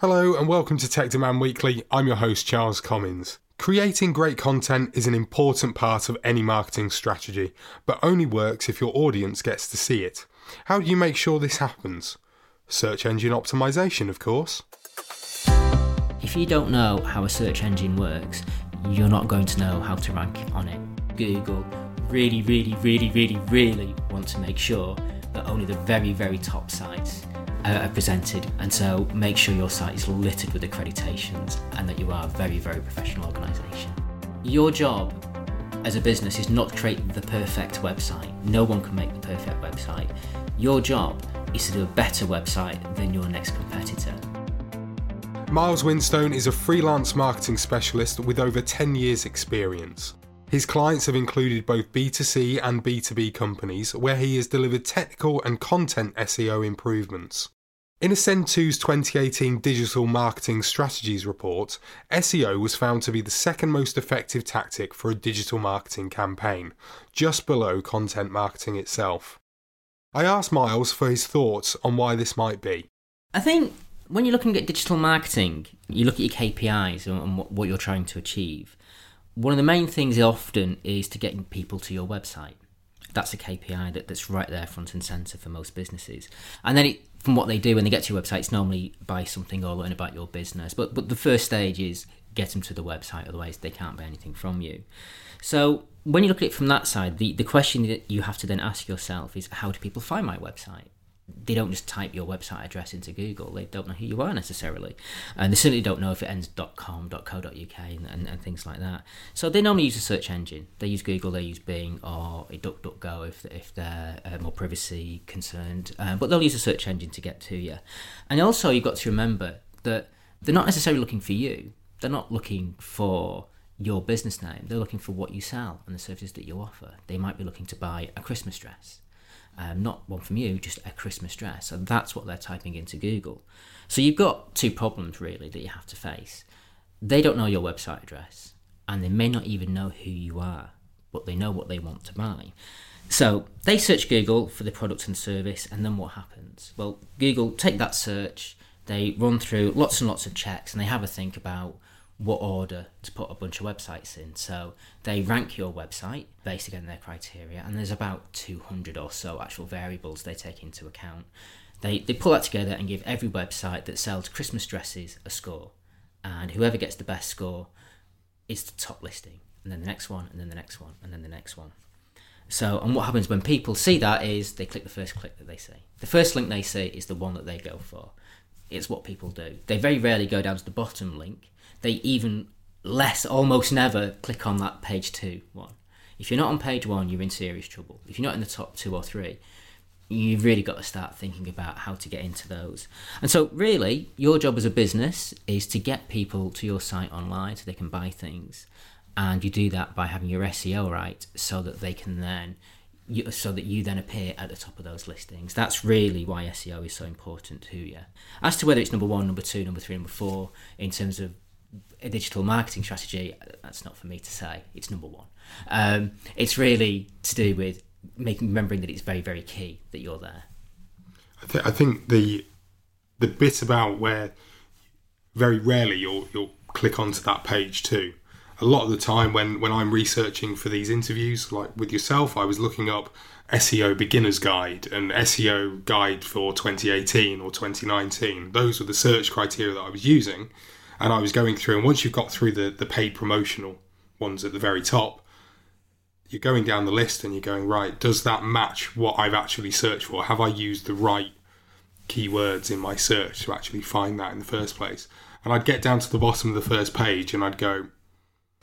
Hello and welcome to Tech Demand Weekly. I'm your host, Charles Commins. Creating great content is an important part of any marketing strategy, but only works if your audience gets to see it. How do you make sure this happens? Search engine optimization, of course. If you don't know how a search engine works, you're not going to know how to rank on it. Google really, really, really, really, really want to make sure that only the very, very top sites Uh, are presented, and so make sure your site is littered with accreditations and that you are a very, very professional organisation. Your job as a business is not to create the perfect website. No one can make the perfect website. Your job is to do a better website than your next competitor. Myles Winstone is a freelance marketing specialist with over 10 years' experience. His clients have included both B2C and B2B companies, where he has delivered technical and content SEO improvements. In Ascend2's 2018 Digital Marketing Strategies report, SEO was found to be the second most effective tactic for a digital marketing campaign, just below content marketing itself. I asked Myles for his thoughts on why this might be. I think when you're looking at digital marketing, you look at your KPIs and what you're trying to achieve. One of the main things often is to get people to your website that's a KPI that, that's right there front and center for most businesses. And then it, from what they do when they get to your website, it's normally buy something or learn about your business. But but the first stage is get them to the website, otherwise they can't buy anything from you. So when you look at it from that side, the, the question that you have to then ask yourself is how do people find my website? They don't just type your website address into Google. They don't know who you are necessarily. And they certainly don't know if it ends .com, .co.uk and, and, and things like that. So they normally use a search engine. They use Google, they use Bing or DuckDuckGo if, if they're uh, more privacy concerned. Uh, but they'll use a search engine to get to you. And also you've got to remember that they're not necessarily looking for you. They're not looking for your business name. They're looking for what you sell and the services that you offer. They might be looking to buy a Christmas dress um, not one from you, just a Christmas dress. And that's what they're typing into Google. So you've got two problems really that you have to face. They don't know your website address, and they may not even know who you are, but they know what they want to buy. So they search Google for the product and service, and then what happens? Well, Google take that search, they run through lots and lots of checks, and they have a think about what order to put a bunch of websites in. So they rank your website based again their criteria, and there's about 200 or so actual variables they take into account. They, they pull that together and give every website that sells Christmas dresses a score, and whoever gets the best score is the top listing, and then the next one, and then the next one, and then the next one. So, and what happens when people see that is they click the first click that they see. The first link they see is the one that they go for. It's what people do. They very rarely go down to the bottom link they even less, almost never click on that page two one. If you're not on page one, you're in serious trouble. If you're not in the top two or three, you've really got to start thinking about how to get into those. And so, really, your job as a business is to get people to your site online so they can buy things. And you do that by having your SEO right so that they can then you, so that you then appear at the top of those listings. That's really why SEO is so important to you. As to whether it's number one, number two, number three, number four in terms of a digital marketing strategy, that's not for me to say. It's number one. Um, it's really to do with making remembering that it's very very key that you're there. I, th- I think the the bit about where very rarely you'll you'll click onto that page too. A lot of the time when when I'm researching for these interviews, like with yourself, I was looking up SEO beginner's guide and SEO guide for 2018 or 2019. Those were the search criteria that I was using and I was going through, and once you've got through the, the paid promotional ones at the very top, you're going down the list and you're going, right, does that match what I've actually searched for? Have I used the right keywords in my search to actually find that in the first place? And I'd get down to the bottom of the first page and I'd go,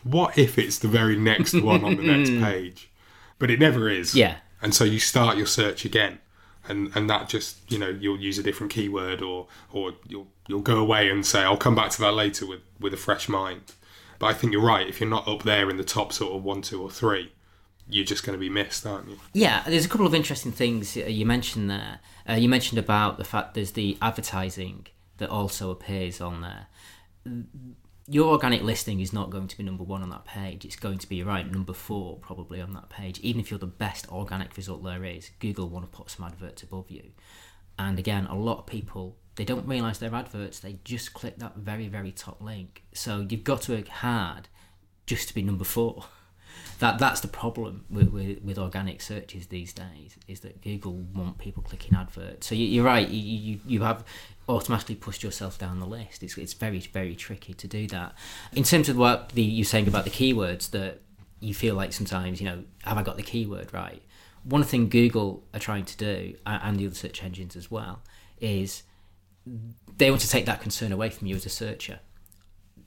what if it's the very next one on the next page? But it never is. Yeah. And so you start your search again and and that just you know you'll use a different keyword or or you'll you'll go away and say I'll come back to that later with with a fresh mind. But I think you're right. If you're not up there in the top sort of one, two, or three, you're just going to be missed, aren't you? Yeah, there's a couple of interesting things you mentioned there. Uh, you mentioned about the fact there's the advertising that also appears on there your organic listing is not going to be number one on that page. It's going to be right number four probably on that page. Even if you're the best organic result there is, Google want to put some adverts above you. And again, a lot of people they don't realise they're adverts. They just click that very, very top link. So you've got to work hard just to be number four. That that's the problem with, with, with organic searches these days is that Google want people clicking adverts. So you, are right. You, you have automatically pushed yourself down the list. It's it's very very tricky to do that. In terms of what the you're saying about the keywords that you feel like sometimes you know have I got the keyword right? One thing Google are trying to do and the other search engines as well is they want to take that concern away from you as a searcher.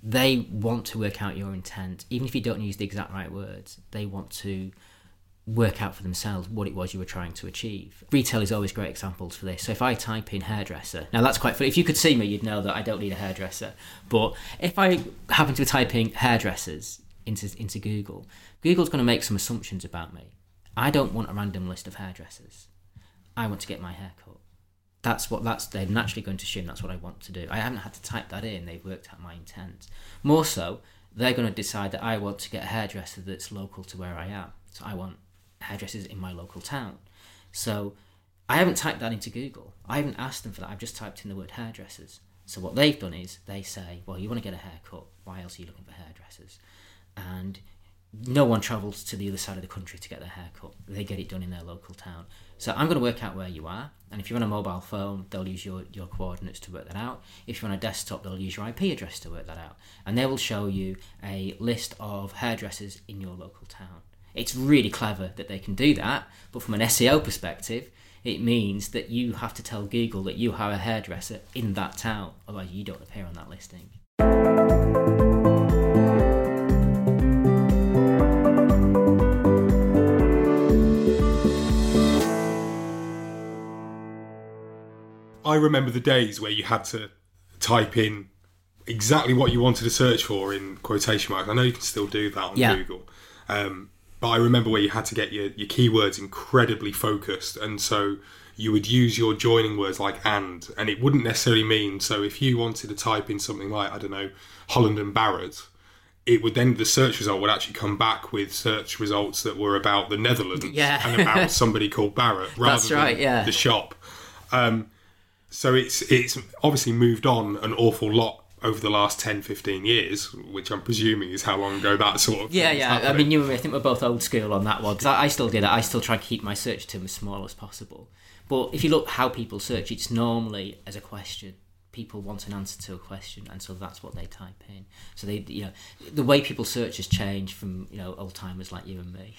They want to work out your intent, even if you don't use the exact right words. They want to work out for themselves what it was you were trying to achieve. Retail is always great examples for this. So if I type in hairdresser, now that's quite funny. If you could see me, you'd know that I don't need a hairdresser. But if I happen to be typing hairdressers into into Google, Google's going to make some assumptions about me. I don't want a random list of hairdressers. I want to get my hair cut that's what that's they're naturally going to assume that's what I want to do. I haven't had to type that in. They've worked out my intent. More so, they're going to decide that I want to get a hairdresser that's local to where I am. So I want hairdressers in my local town. So I haven't typed that into Google. I haven't asked them for that. I've just typed in the word hairdressers. So what they've done is they say, well, you want to get a haircut. Why else are you looking for hairdressers? And no one travels to the other side of the country to get their hair cut. They get it done in their local town. So I'm going to work out where you are. And if you're on a mobile phone, they'll use your, your coordinates to work that out. If you're on a desktop, they'll use your IP address to work that out. And they will show you a list of hairdressers in your local town. It's really clever that they can do that, but from an SEO perspective, it means that you have to tell Google that you have a hairdresser in that town, otherwise, you don't appear on that listing. I remember the days where you had to type in exactly what you wanted to search for in quotation marks. I know you can still do that on Yeah. Google. Um, but I remember where you had to get your, your keywords incredibly focused. And so you would use your joining words like and, and it wouldn't necessarily mean. So if you wanted to type in something like, I don't know, Holland and Barrett, it would then, the search result would actually come back with search results that were about the Netherlands Yeah. and about somebody called Barrett rather That's right, than yeah. the shop. Um, so it's it's obviously moved on an awful lot over the last 10, 15 years, which I'm presuming is how long ago that sort of Yeah, yeah. I mean, you and me, I think we're both old school on that one. I, I still do that. I still try to keep my search term as small as possible. But if you look how people search, it's normally as a question. People want an answer to a question, and so that's what they type in. So they, you know, the way people search has changed from you know old timers like you and me.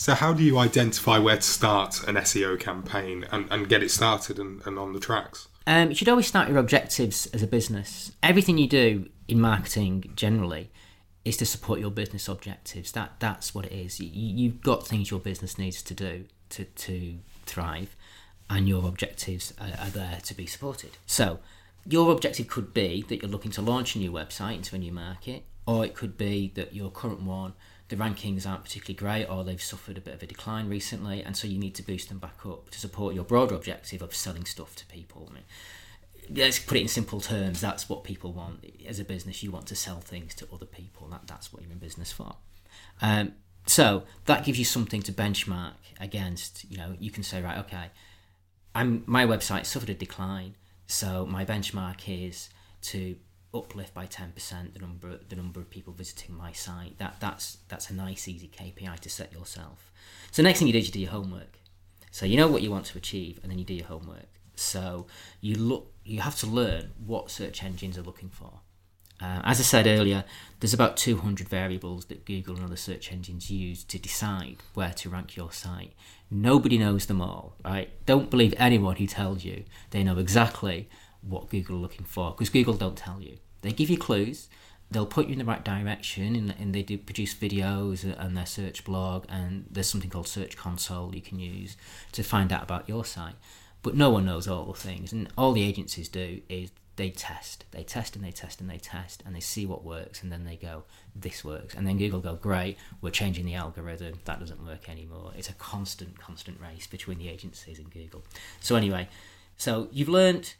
So how do you identify where to start an SEO campaign and, and get it started and, and on the tracks? Um, you should always start your objectives as a business. Everything you do in marketing generally is to support your business objectives. That that's what it is. You, you've got things your business needs to do to, to thrive, and your objectives are, are there to be supported. So, your objective could be that you're looking to launch a new website into a new market, or it could be that your current one, the rankings aren't particularly great, or they've suffered a bit of a decline recently, and so you need to boost them back up to support your broader objective of selling stuff to people. I mean, let's put it in simple terms. That's what people want as a business. You want to sell things to other people. That that's what you're in business for. Um, so that gives you something to benchmark against. You know, you can say, right, okay, I'm my website suffered a decline, so my benchmark is to uplift by ten percent the number the number of people visiting my site. That that's that's a nice easy KPI to set yourself. So next thing you do is you do your homework. So you know what you want to achieve, and then you do your homework. So you look, you have to learn what search engines are looking for. Uh, as I said earlier, there's about 200 variables that Google and other search engines use to decide where to rank your site. Nobody knows them all, right? Don't believe anyone who tells you they know exactly what Google are looking for, because Google don't tell you. They give you clues, they'll put you in the right direction, and, and they do produce videos and their search blog, and there's something called Search Console you can use to find out about your site. But no one knows all the things, and all the agencies do is they test, they test and they test and they test, and they see what works, and then they go, this works, and then Google go, great, we're changing the algorithm, that doesn't work anymore. It's a constant, constant race between the agencies and Google. So anyway, so you've learned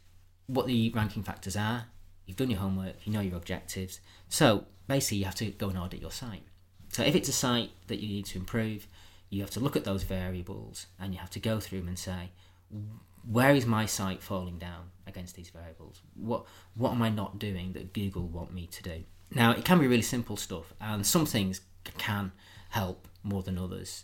what the ranking factors are, you've done your homework, you know your objectives. So basically, you have to go and audit your site. So if it's a site that you need to improve, you have to look at those variables and you have to go through them and say, where is my site falling down against these variables? What what am I not doing that Google want me to do? Now it can be really simple stuff, and some things can help more than others.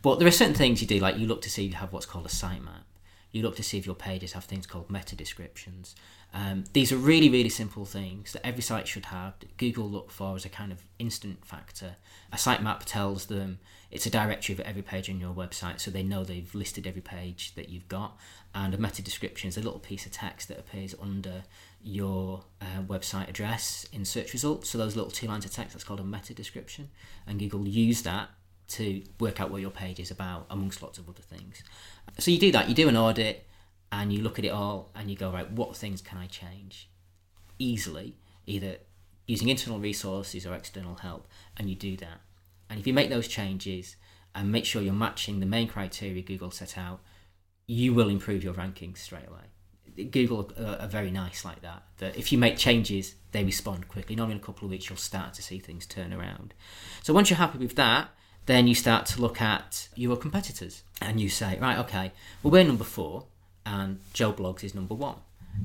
But there are certain things you do, like you look to see you have what's called a sitemap. You look to see if your pages have things called meta descriptions. Um, these are really, really simple things that every site should have. That Google look for as a kind of instant factor. A sitemap tells them it's a directory of every page on your website, so they know they've listed every page that you've got. And a meta description is a little piece of text that appears under your uh, website address in search results. So those little two lines of text, that's called a meta description, and Google use that to work out what your page is about, amongst lots of other things. So you do that, you do an audit, and you look at it all, and you go, right, what things can I change easily, either using internal resources or external help, and you do that. And if you make those changes and make sure you're matching the main criteria Google set out, you will improve your rankings straight away. Google are, very nice like that. That if you make changes, they respond quickly. Normally, in a couple of weeks, you'll start to see things turn around. So once you're happy with that, then you start to look at your competitors and you say, right, okay, well, we're number four and Joe Bloggs is number one.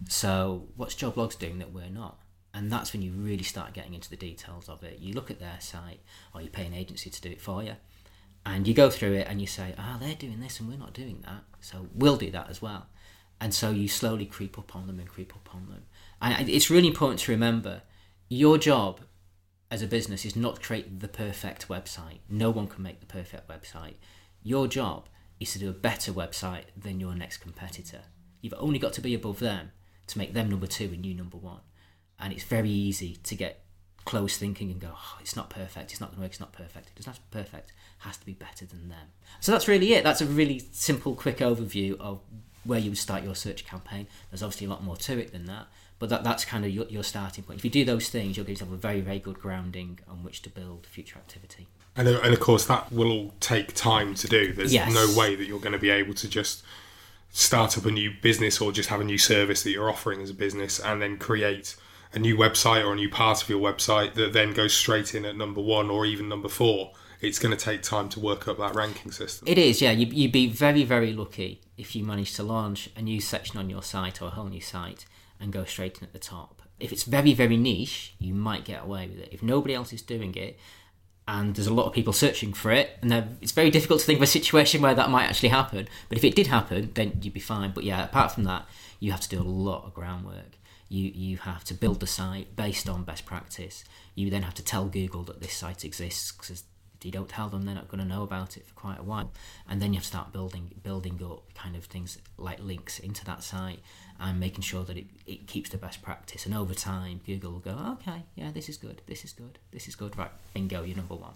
So what's Joe Bloggs doing that we're not? And that's when you really start getting into the details of it. You look at their site or you pay an agency to do it for you and you go through it and you say, ah, they're doing this and we're not doing that. So we'll do that as well. And so you slowly creep up on them and creep up on them. And it's really important to remember your job as a business is not create the perfect website. No one can make the perfect website. Your job is to do a better website than your next competitor. You've only got to be above them to make them number two and you number one. And it's very easy to get close thinking and go, oh, it's not perfect, it's not going to work, it's not perfect. It doesn't have to be perfect, it has to be better than them. So that's really it. That's a really simple, quick overview of where you would start your search campaign. There's obviously a lot more to it than that, but that, that's kind of your, your starting point. If you do those things, you'll give yourself a very, very good grounding on which to build future activity. And, uh, and of course, that will all take time to do. There's yes. no way that you're going to be able to just start up a new business or just have a new service that you're offering as a business and then create a new website or a new part of your website that then goes straight in at number one or even number four. It's going to take time to work up that ranking system. It is, yeah. You, you'd be very, very lucky if you manage to launch a new section on your site or a whole new site and go straight in at the top. If it's very, very niche, you might get away with it. If nobody else is doing it, and there's a lot of people searching for it, and it's very difficult to think of a situation where that might actually happen. But if it did happen, then you'd be fine. But yeah, apart from that, you have to do a lot of groundwork. You you have to build the site based on best practice. You then have to tell Google that this site exists because if you don't tell them, they're not going to know about it for quite a while. And then you have to start building building up kind of things like links into that site and making sure that it, it keeps the best practice. And over time, Google will go, okay, yeah, this is good, this is good, this is good. Right, bingo, you're number one.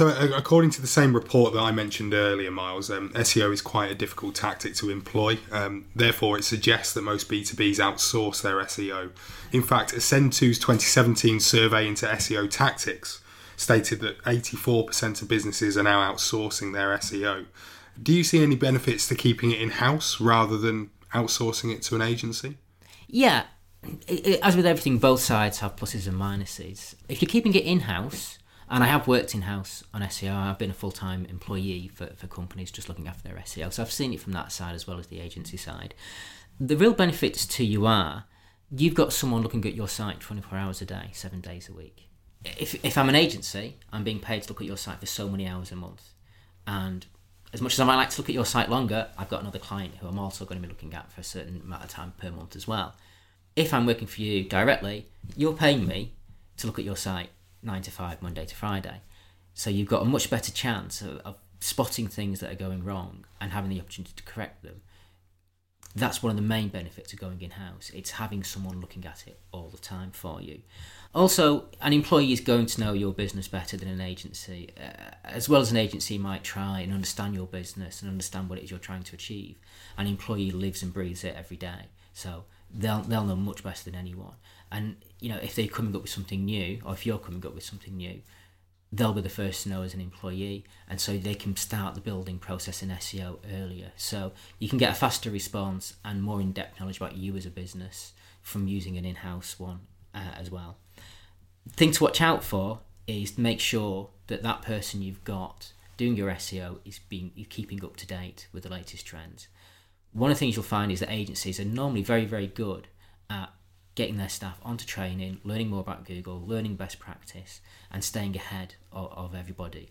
So, according to the same report that I mentioned earlier, Myles, um, SEO is quite a difficult tactic to employ. Um, therefore, it suggests that most B2Bs outsource their SEO. In fact, Ascend2's 2017 survey into SEO tactics stated that 84% of businesses are now outsourcing their SEO. Do you see any benefits to keeping it in house rather than outsourcing it to an agency? Yeah, as with everything, both sides have pluses and minuses. If you're keeping it in house, and I have worked in house on SEO. I've been a full time employee for, for companies just looking after their SEO. So I've seen it from that side as well as the agency side. The real benefits to you are you've got someone looking at your site 24 hours a day, seven days a week. If, if I'm an agency, I'm being paid to look at your site for so many hours a month. And as much as I might like to look at your site longer, I've got another client who I'm also going to be looking at for a certain amount of time per month as well. If I'm working for you directly, you're paying me to look at your site nine to five, Monday to Friday. So you've got a much better chance of, of spotting things that are going wrong and having the opportunity to correct them. That's one of the main benefits of going in house. It's having someone looking at it all the time for you. Also, an employee is going to know your business better than an agency, uh, as well as an agency might try and understand your business and understand what it is you're trying to achieve. An employee lives and breathes it every day, so they'll they'll know much better than anyone. And you know, if they're coming up with something new, or if you're coming up with something new, they'll be the first to know as an employee, and so they can start the building process in SEO earlier. So you can get a faster response and more in-depth knowledge about you as a business from using an in-house one uh, as well. Thing to watch out for is make sure that that person you've got doing your SEO is being keeping up to date with the latest trends. One of the things you'll find is that agencies are normally very very good at getting their staff onto training, learning more about Google, learning best practice, and staying ahead of, of everybody.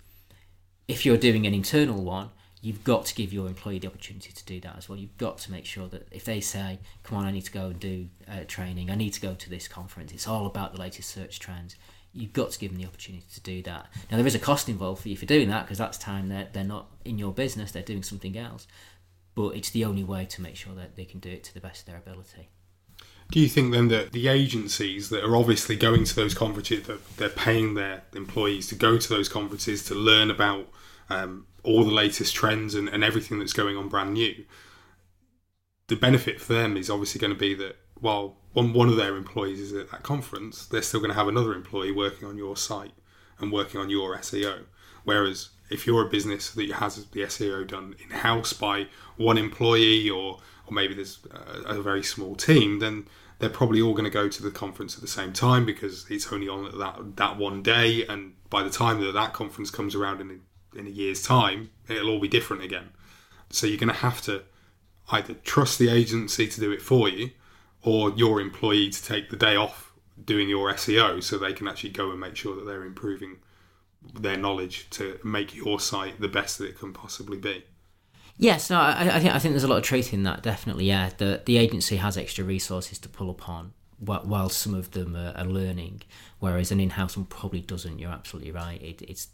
If you're doing an internal one, you've got to give your employee the opportunity to do that as well. You've got to make sure that if they say, "Come on, I need to go and do uh, training. I need to go to this conference. It's all about the latest search trends." You've got to give them the opportunity to do that. Now there is a cost involved for you for doing that because that's time that they're not in your business; they're doing something else. But it's the only way to make sure that they can do it to the best of their ability. Do you think then that the agencies that are obviously going to those conferences, that they're paying their employees to go to those conferences to learn about um, all the latest trends and, and everything that's going on brand new, the benefit for them is obviously going to be that while one, one of their employees is at that conference, they're still going to have another employee working on your site and working on your SEO. Whereas if you're a business that has the SEO done in house by one employee or or maybe there's a, a, very small team, then they're probably all going to go to the conference at the same time because it's only on that that one day, and by the time that that conference comes around in a, in a year's time, it'll all be different again. So you're going to have to either trust the agency to do it for you, or your employee to take the day off doing your SEO so they can actually go and make sure that they're improving their knowledge to make your site the best that it can possibly be. Yes, no, I, I, think I think there's a lot of truth in that. Definitely, yeah. The the agency has extra resources to pull upon, while, some of them are, are, learning, whereas an in-house one probably doesn't. You're absolutely right. It, it's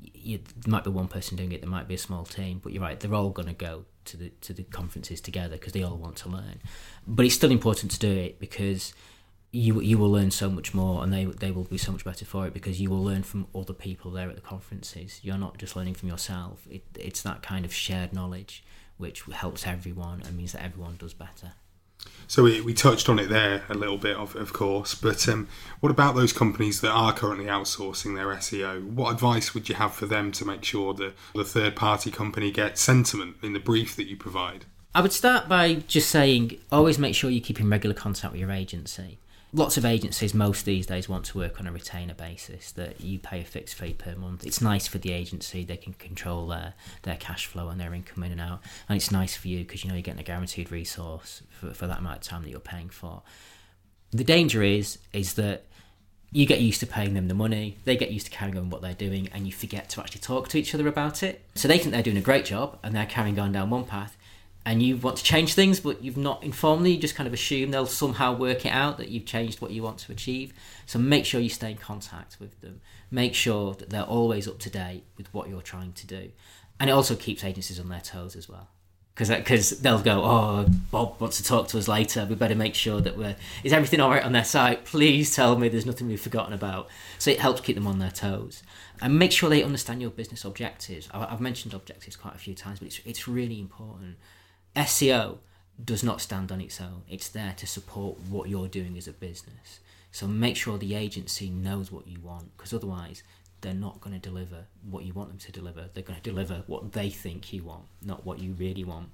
you, there might be one person doing it. There might be a small team, but you're right. They're all going to go to the to the conferences together because they all want to learn. But it's still important to do it because you you will learn so much more, and they they will be so much better for it because you will learn from other people there at the conferences. You're not just learning from yourself. It, it's that kind of shared knowledge which helps everyone and means that everyone does better. So we, we touched on it there a little bit, of, of course. But um, what about those companies that are currently outsourcing their SEO? What advice would you have for them to make sure that the third party company gets sentiment in the brief that you provide? I would start by just saying always make sure you keep in regular contact with your agency lots of agencies most these days want to work on a retainer basis that you pay a fixed fee per month. It's nice for the agency they can control their their cash flow and their income in and out. And it's nice for you because you know you're getting a guaranteed resource for, for that amount of time that you're paying for. The danger is is that you get used to paying them the money, they get used to carrying on what they're doing, and you forget to actually talk to each other about it. So they think they're doing a great job and they're carrying on down one path, and you want to change things, but you've not informed them, you just kind of assume they'll somehow work it out that you've changed what you want to achieve. So make sure you stay in contact with them. Make sure that they're always up to date with what you're trying to do. And it also keeps agencies on their toes as well. Because they'll go, oh, Bob wants to talk to us later. We better make sure that we're. Is everything all right on their site? Please tell me there's nothing we've forgotten about. So it helps keep them on their toes. And make sure they understand your business objectives. I've mentioned objectives quite a few times, but it's, it's really important SEO does not stand on its own. It's there to support what you're doing as a business. So make sure the agency knows what you want, because otherwise they're not going to deliver what you want them to deliver. They're going to deliver what they think you want, not what you really want.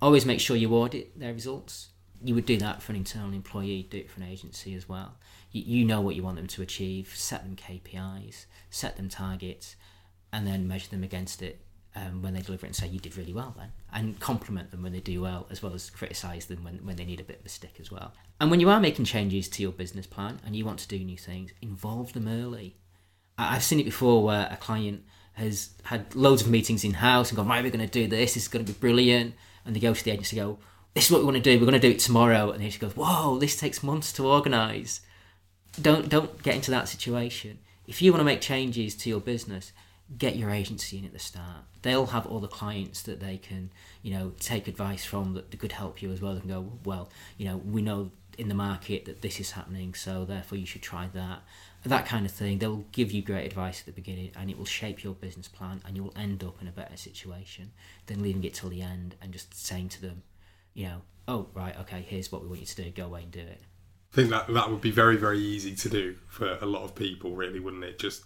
Always make sure you audit their results. You would do that for an internal employee, do it for an agency as well. You, you know what you want them to achieve, set them KPIs, set them targets, and then measure them against it um, when they deliver it and say you did really well then and compliment them when they do well as well as criticize them when, when they need a bit of a stick as well. And when you are making changes to your business plan and you want to do new things involve them early. I've seen it before where a client has had loads of meetings in house and gone right we're going to do this this is going to be brilliant. And they go to the agency and go this is what we want to do we're going to do it tomorrow. And the agency goes whoa this takes months to organize don't don't get into that situation. If you want to make changes to your business get your agency in at the start. They'll have all the clients that they can, you know, take advice from that could help you as well. and go, well, you know, we know in the market that this is happening, so therefore you should try that. That kind of thing. They'll give you great advice at the beginning, and it will shape your business plan, and you will end up in a better situation than leaving it till the end and just saying to them, you know, oh right, okay, here's what we want you to do. Go away and do it. I think that that would be very very easy to do for a lot of people, really, wouldn't it? Just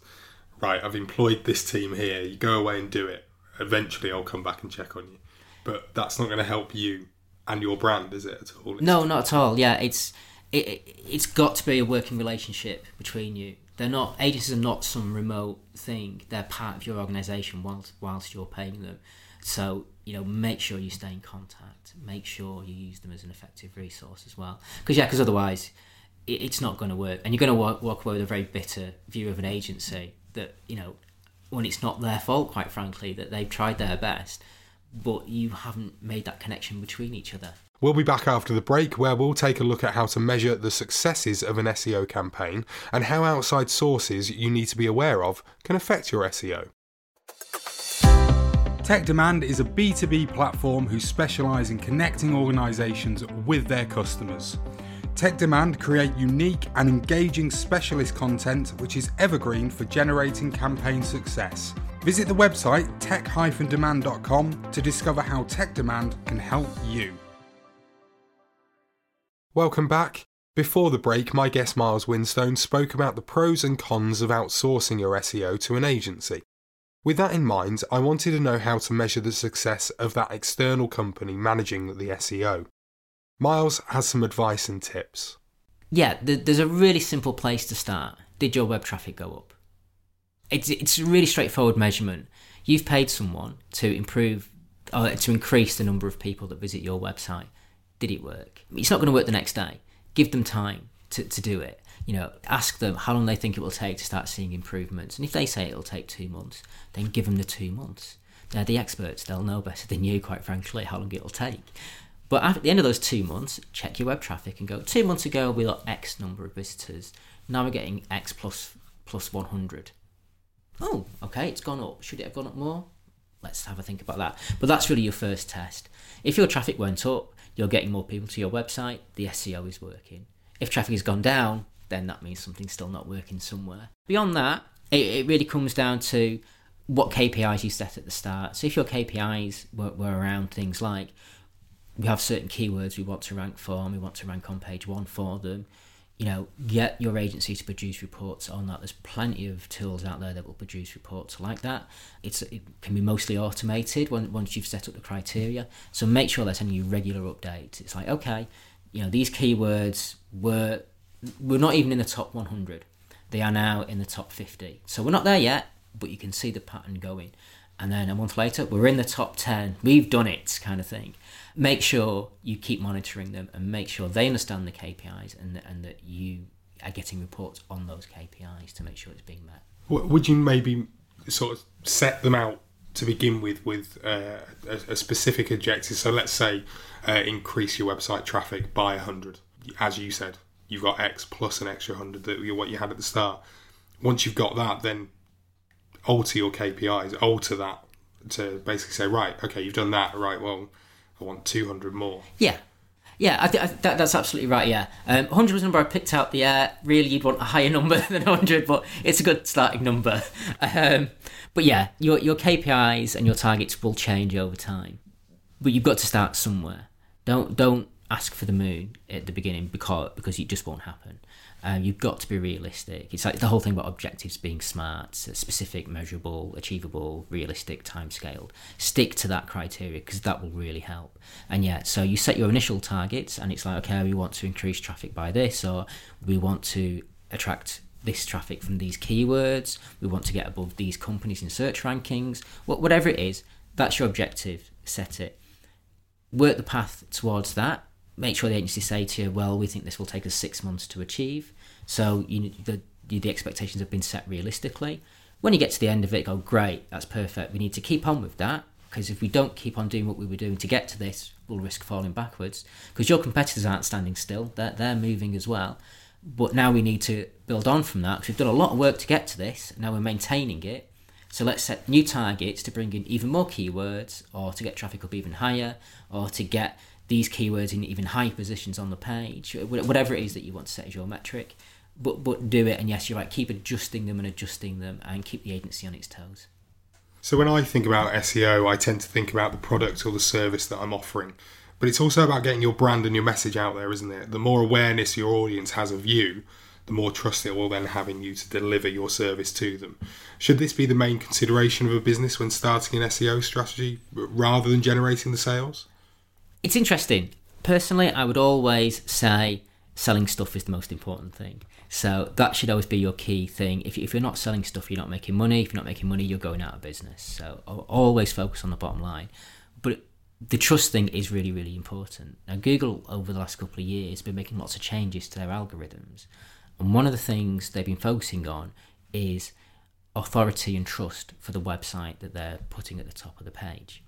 right, I've employed this team here. You go away and do it. Eventually, I'll come back and check on you. But that's not going to help you and your brand, is it at all? It's no, not at all. Yeah, it's it, it, it's got to be a working relationship between you. They're not agencies are not some remote thing. They're part of your organisation whilst whilst you're paying them. So you know, make sure you stay in contact. Make sure you use them as an effective resource as well. Because yeah, because otherwise, it, it's not going to work, and you're going to walk, walk away with a very bitter view of an agency that you know, when it's not their fault, quite frankly, that they've tried their best, but you haven't made that connection between each other. We'll be back after the break where we'll take a look at how to measure the successes of an SEO campaign and how outside sources you need to be aware of can affect your SEO. Tech Demand is a B2B platform who specialise in connecting organisations with their customers. Tech Demand create unique and engaging specialist content which is evergreen for generating campaign success. Visit the website tech-demand.com to discover how Tech Demand can help you. Welcome back. Before the break, my guest Myles Winstone spoke about the pros and cons of outsourcing your SEO to an agency. With that in mind, I wanted to know how to measure the success of that external company managing the SEO. Myles has some advice and tips. Yeah, there's a really simple place to start. Did your web traffic go up? It's, it's a really straightforward measurement. You've paid someone to improve, or to increase the number of people that visit your website did it work? It's not going to work the next day. Give them time to, to do it. You know, ask them how long they think it will take to start seeing improvements. And if they say it'll take two months, then give them the two months. They're the experts. They'll know better than you, quite frankly, how long it'll take. But at the end of those two months, check your web traffic and go, two months ago we got X number of visitors. Now we're getting X plus, plus 100. Oh, okay, it's gone up. Should it have gone up more? Let's have a think about that. But that's really your first test. If your traffic went up, you're getting more people to your website, the SEO is working. If traffic has gone down, then that means something's still not working somewhere. Beyond that, it, it really comes down to what KPIs you set at the start. So if your KPIs were, were around things like we have certain keywords we want to rank for and we want to rank on page one for them, you know, get your agency to produce reports on that. There's plenty of tools out there that will produce reports like that. It's it can be mostly automated once you've set up the criteria. So make sure they're sending you regular updates. It's like okay, you know, these keywords were we're not even in the top 100. They are now in the top 50. So we're not there yet, but you can see the pattern going. And then a month later, we're in the top 10. We've done it, kind of thing make sure you keep monitoring them and make sure they understand the KPIs and, and that you are getting reports on those KPIs to make sure it's being met. Would you maybe sort of set them out to begin with with uh, a, a, specific objective? So let's say uh, increase your website traffic by 100. As you said, you've got X plus an extra 100 that what you had at the start. Once you've got that, then alter your KPIs, alter that to basically say, right, okay, you've done that, right, well, I want 200 more. Yeah. Yeah, I th- I th- that, that's absolutely right. Yeah, um, 100 was the number I picked out. Yeah, really, you'd want a higher number than 100, but it's a good starting number. Um, but yeah, your your KPIs and your targets will change over time, but you've got to start somewhere. Don't don't ask for the moon at the beginning because because it just won't happen. Um, you've got to be realistic. It's like the whole thing about objectives being smart, specific, measurable, achievable, realistic, time scaled. Stick to that criteria because that will really help. And yeah, so you set your initial targets, and it's like, okay, we want to increase traffic by this, or we want to attract this traffic from these keywords, we want to get above these companies in search rankings, whatever it is, that's your objective. Set it. Work the path towards that make sure the agency say to you, well, we think this will take us six months to achieve. So you, the, the expectations have been set realistically. When you get to the end of it, go, great, that's perfect. We need to keep on with that because if we don't keep on doing what we were doing to get to this, we'll risk falling backwards because your competitors aren't standing still, they're, they're moving as well. But now we need to build on from that because we've done a lot of work to get to this. Now we're maintaining it. So let's set new targets to bring in even more keywords or to get traffic up even higher or to get these keywords in even high positions on the page, whatever it is that you want to set as your metric. But but do it, and yes, you're right. Keep adjusting them and adjusting them, and keep the agency on its toes. So when I think about SEO, I tend to think about the product or the service that I'm offering. But it's also about getting your brand and your message out there, isn't it? The more awareness your audience has of you, the more trust it will then have in you to deliver your service to them. Should this be the main consideration of a business when starting an SEO strategy rather than generating the sales? It's interesting. Personally, I would always say selling stuff is the most important thing. So that should always be your key thing. If, if you're not selling stuff, you're not making money. If you're not making money, you're going out of business. So always focus on the bottom line. But the trust thing is really, really important. Now, Google, over the last couple of years, has been making lots of changes to their algorithms. And one of the things they've been focusing on is authority and trust for the website that they're putting at the top of the page.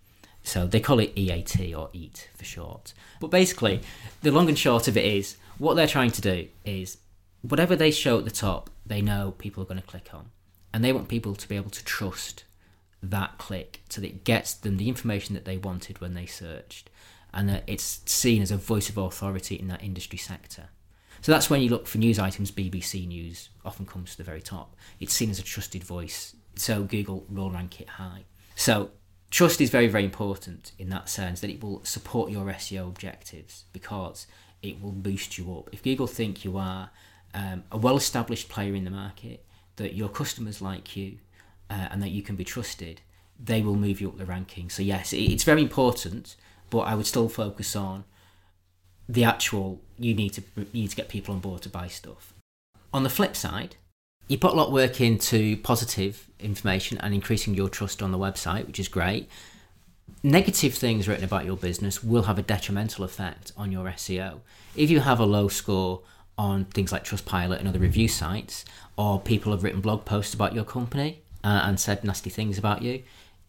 So they call it EAT or EAT for short. But basically, the long and short of it is what they're trying to do is whatever they show at the top, they know people are going to click on. And they want people to be able to trust that click so that it gets them the information that they wanted when they searched and that it's seen as a voice of authority in that industry sector. So that's when you look for news items, BBC News often comes to the very top. It's seen as a trusted voice, so Google will rank it high. So trust is very, very important in that sense that it will support your SEO objectives because it will boost you up. If Google think you are um, a well established player in the market, that your customers like you, uh, and that you can be trusted, they will move you up the ranking. So, yes, it's very important, but I would still focus on the actual you need to you need to get people on board to buy stuff. On the flip side, you put a lot of work into positive information and increasing your trust on the website, which is great. Negative things written about your business will have a detrimental effect on your SEO. If you have a low score on things like Trustpilot and other review sites, or people have written blog posts about your company uh, and said nasty things about you,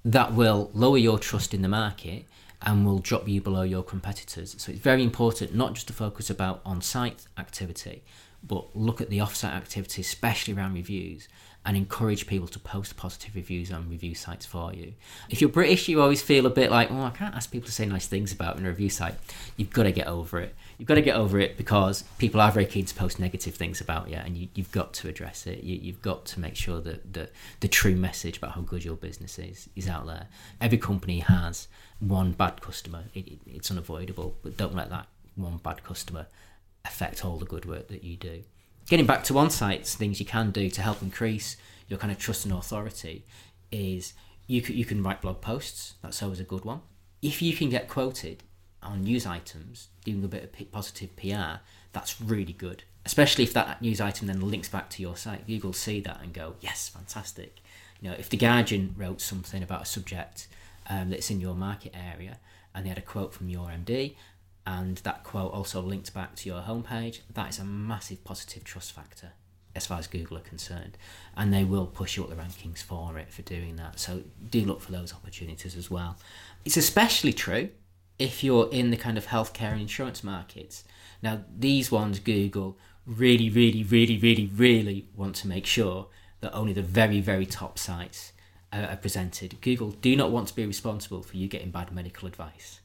that will lower your trust in the market and will drop you below your competitors. So it's very important not just to focus about on-site activity, but look at the off-site activity, especially around reviews, and encourage people to post positive reviews on review sites for you. If you're British, you always feel a bit like, oh, I can't ask people to say nice things about in a review site. You've got to get over it. You've got to get over it because people are very keen to post negative things about you, and you, have got to address it. You, have got to make sure that the, the true message about how good your business is is out there. Every company has one bad customer. It, it, it's unavoidable, but don't let that one bad customer affect all the good work that you do getting back to on-sites, things you can do to help increase your kind of trust and authority is you can, you can write blog posts. That's always a good one. If you can get quoted on news items, doing a bit of positive PR, that's really good. Especially if that news item then links back to your site, Google see that and go, yes, fantastic. You know, if the Guardian wrote something about a subject um, that's in your market area, and they had a quote from your MD, and that quote also linked back to your homepage, that is a massive positive trust factor as far as Google are concerned. And they will push you up the rankings for it for doing that. So do look for those opportunities as well. It's especially true if you're in the kind of healthcare and insurance markets. Now, these ones, Google really, really, really, really, really want to make sure that only the very, very top sites are presented. Google do not want to be responsible for you getting bad medical advice.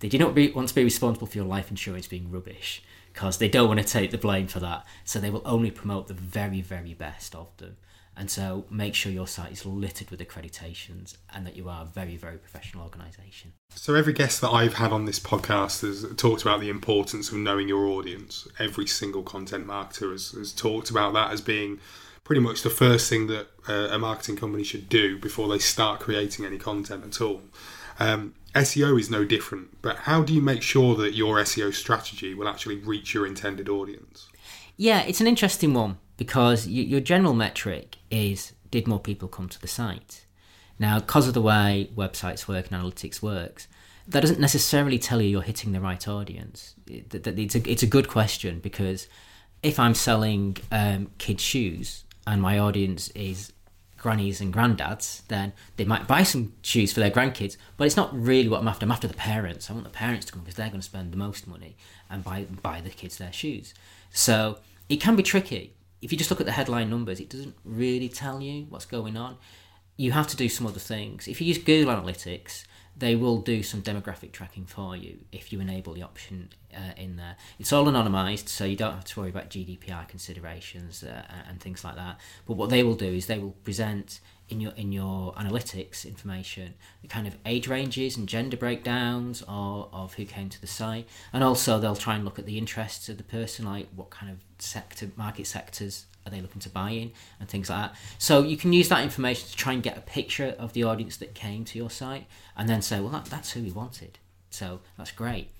They do not be, want to be responsible for your life insurance being rubbish because they don't want to take the blame for that. So they will only promote the very, very best of them. And so make sure your site is littered with accreditations and that you are a very, very professional organisation. So every guest that I've had on this podcast has talked about the importance of knowing your audience. Every single content marketer has, has talked about that as being pretty much the first thing that uh, a marketing company should do before they start creating any content at all. Um, SEO is no different, but how do you make sure that your SEO strategy will actually reach your intended audience? Yeah, it's an interesting one because your general metric is did more people come to the site? Now, because of the way websites work and analytics works, that doesn't necessarily tell you you're hitting the right audience. It's a, it's a good question because if I'm selling um, kids' shoes and my audience is grannies and granddads, then they might buy some shoes for their grandkids. But it's not really what I'm after. I'm after the parents. I want the parents to come because they're going to spend the most money and buy buy the kids their shoes. So it can be tricky. If you just look at the headline numbers, it doesn't really tell you what's going on. You have to do some other things. If you use Google Analytics, they will do some demographic tracking for you if you enable the option uh, in there. It's all anonymized, so you don't have to worry about GDPR considerations uh, and things like that. But what they will do is they will present in your in your analytics information the kind of age ranges and gender breakdowns of, of who came to the site, and also they'll try and look at the interests of the person, like what kind of sector market sectors are they looking to buy in and things like that. So you can use that information to try and get a picture of the audience that came to your site and then say, well, that, that's who we wanted. So that's great.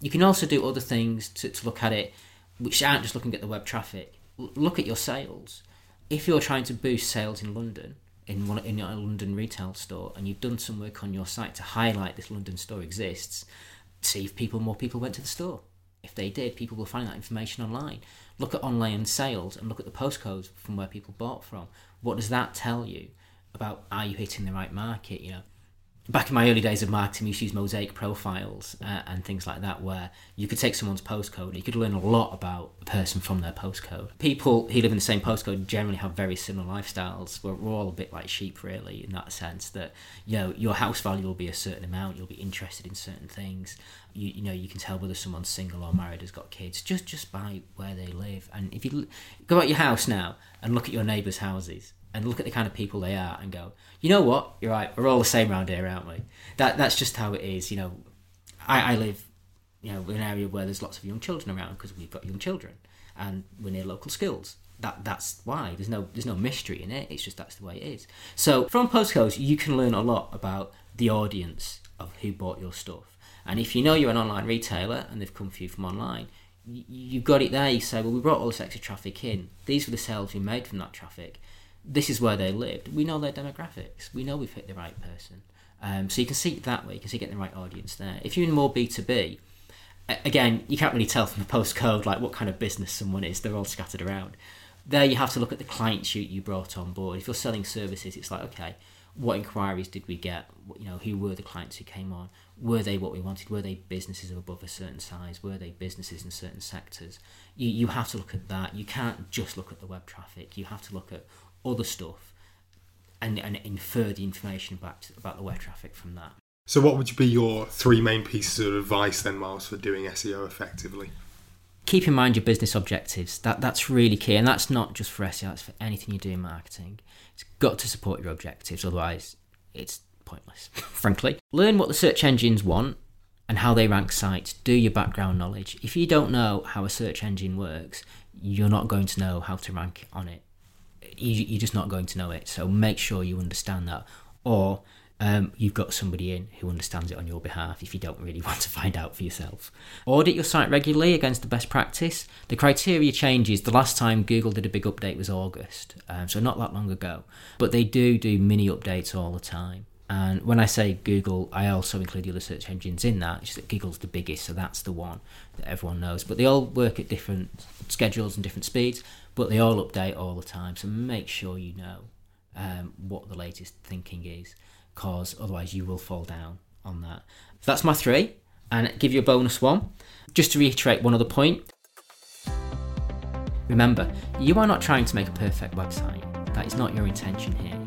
You can also do other things to, to look at it. which aren't just looking at the web traffic. L- look at your sales. If you're trying to boost sales in London, in one in a London retail store, and you've done some work on your site to highlight this London store exists, see if people more people went to the store. If they did, people will find that information online. Look at online sales and look at the postcodes from where people bought from. What does that tell you about are you hitting the right market? You know, back in my early days of marketing, we used to use mosaic profiles uh, and things like that, where you could take someone's postcode you could learn a lot about a person from their postcode. People who live in the same postcode generally have very similar lifestyles. We're, we're all a bit like sheep, really, in that sense. That you know, your house value will be a certain amount. You'll be interested in certain things. You, you know, you can tell whether someone's single or married, has got kids, just just by where they live. And if you go out your house now and look at your neighbours' houses and look at the kind of people they are and go, you know what, you're right, we're all the same around here, aren't we? That that's just how it is. You know, I, I live, you know, in an area where there's lots of young children around because we've got young children, and we're near local schools. That that's why there's no there's no mystery in it. It's just that's the way it is. So from postcodes, you can learn a lot about the audience of who bought your stuff. And if you know you're an online retailer and they've come for you from online, you've got it there. You say, well, we brought all this extra traffic in. These were the sales we made from that traffic this is where they lived. We know their demographics. We know we've hit the right person. Um, so you can see it that way. You can see getting the right audience there. If you're in more B two B, again, you can't really tell from the postcode like what kind of business someone is. They're all scattered around. There, you have to look at the clients you, you brought on board. If you're selling services, it's like okay, what inquiries did we get? You know, who were the clients who came on? Were they what we wanted? Were they businesses of above a certain size? Were they businesses in certain sectors? You you have to look at that. You can't just look at the web traffic. You have to look at other stuff and, and infer the information about, about the web traffic from that. So, what would be your three main pieces of advice then, Myles, for doing SEO effectively? Keep in mind your business objectives. That that's really key, and that's not just for SEO. That's for anything you do in marketing. It's got to support your objectives, otherwise, it's pointless. frankly, learn what the search engines want and how they rank sites. Do your background knowledge. If you don't know how a search engine works, you're not going to know how to rank on it you're just not going to know it. So make sure you understand that, or um, you've got somebody in who understands it on your behalf if you don't really want to find out for yourself. Audit your site regularly against the best practice. The criteria changes. The last time Google did a big update was August, um, so not that long ago. But they do do mini updates all the time. And when I say Google, I also include the other search engines in that. It's just that Google's the biggest, so that's the one that everyone knows. But they all work at different schedules and different speeds, but they all update all the time. So make sure you know um, what the latest thinking is, because otherwise you will fall down on that. That's my three, and give you a bonus one. Just to reiterate one other point. Remember, you are not trying to make a perfect website. That is not your intention here.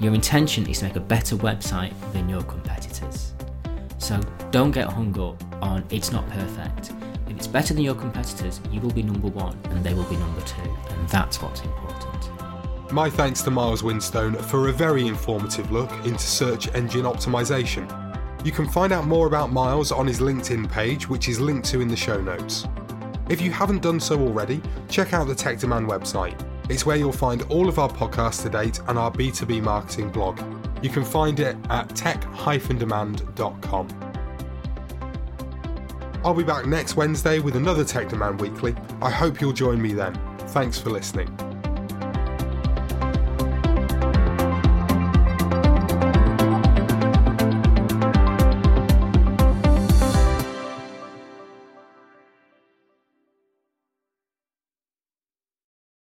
Your intention is to make a better website than your competitors. So don't get hung up on it's not perfect. If it's better than your competitors, you will be number one and they will be number two, and that's what's important. My thanks to Myles Winstone for a very informative look into search engine optimization. You can find out more about Myles on his LinkedIn page, which is linked to in the show notes. If you haven't done so already, check out the Tech Demand website it's where you'll find all of our podcasts to date and our B2B marketing blog. You can find it at tech-demand.com. I'll be back next Wednesday with another Tech Demand Weekly. I hope you'll join me then. Thanks for listening.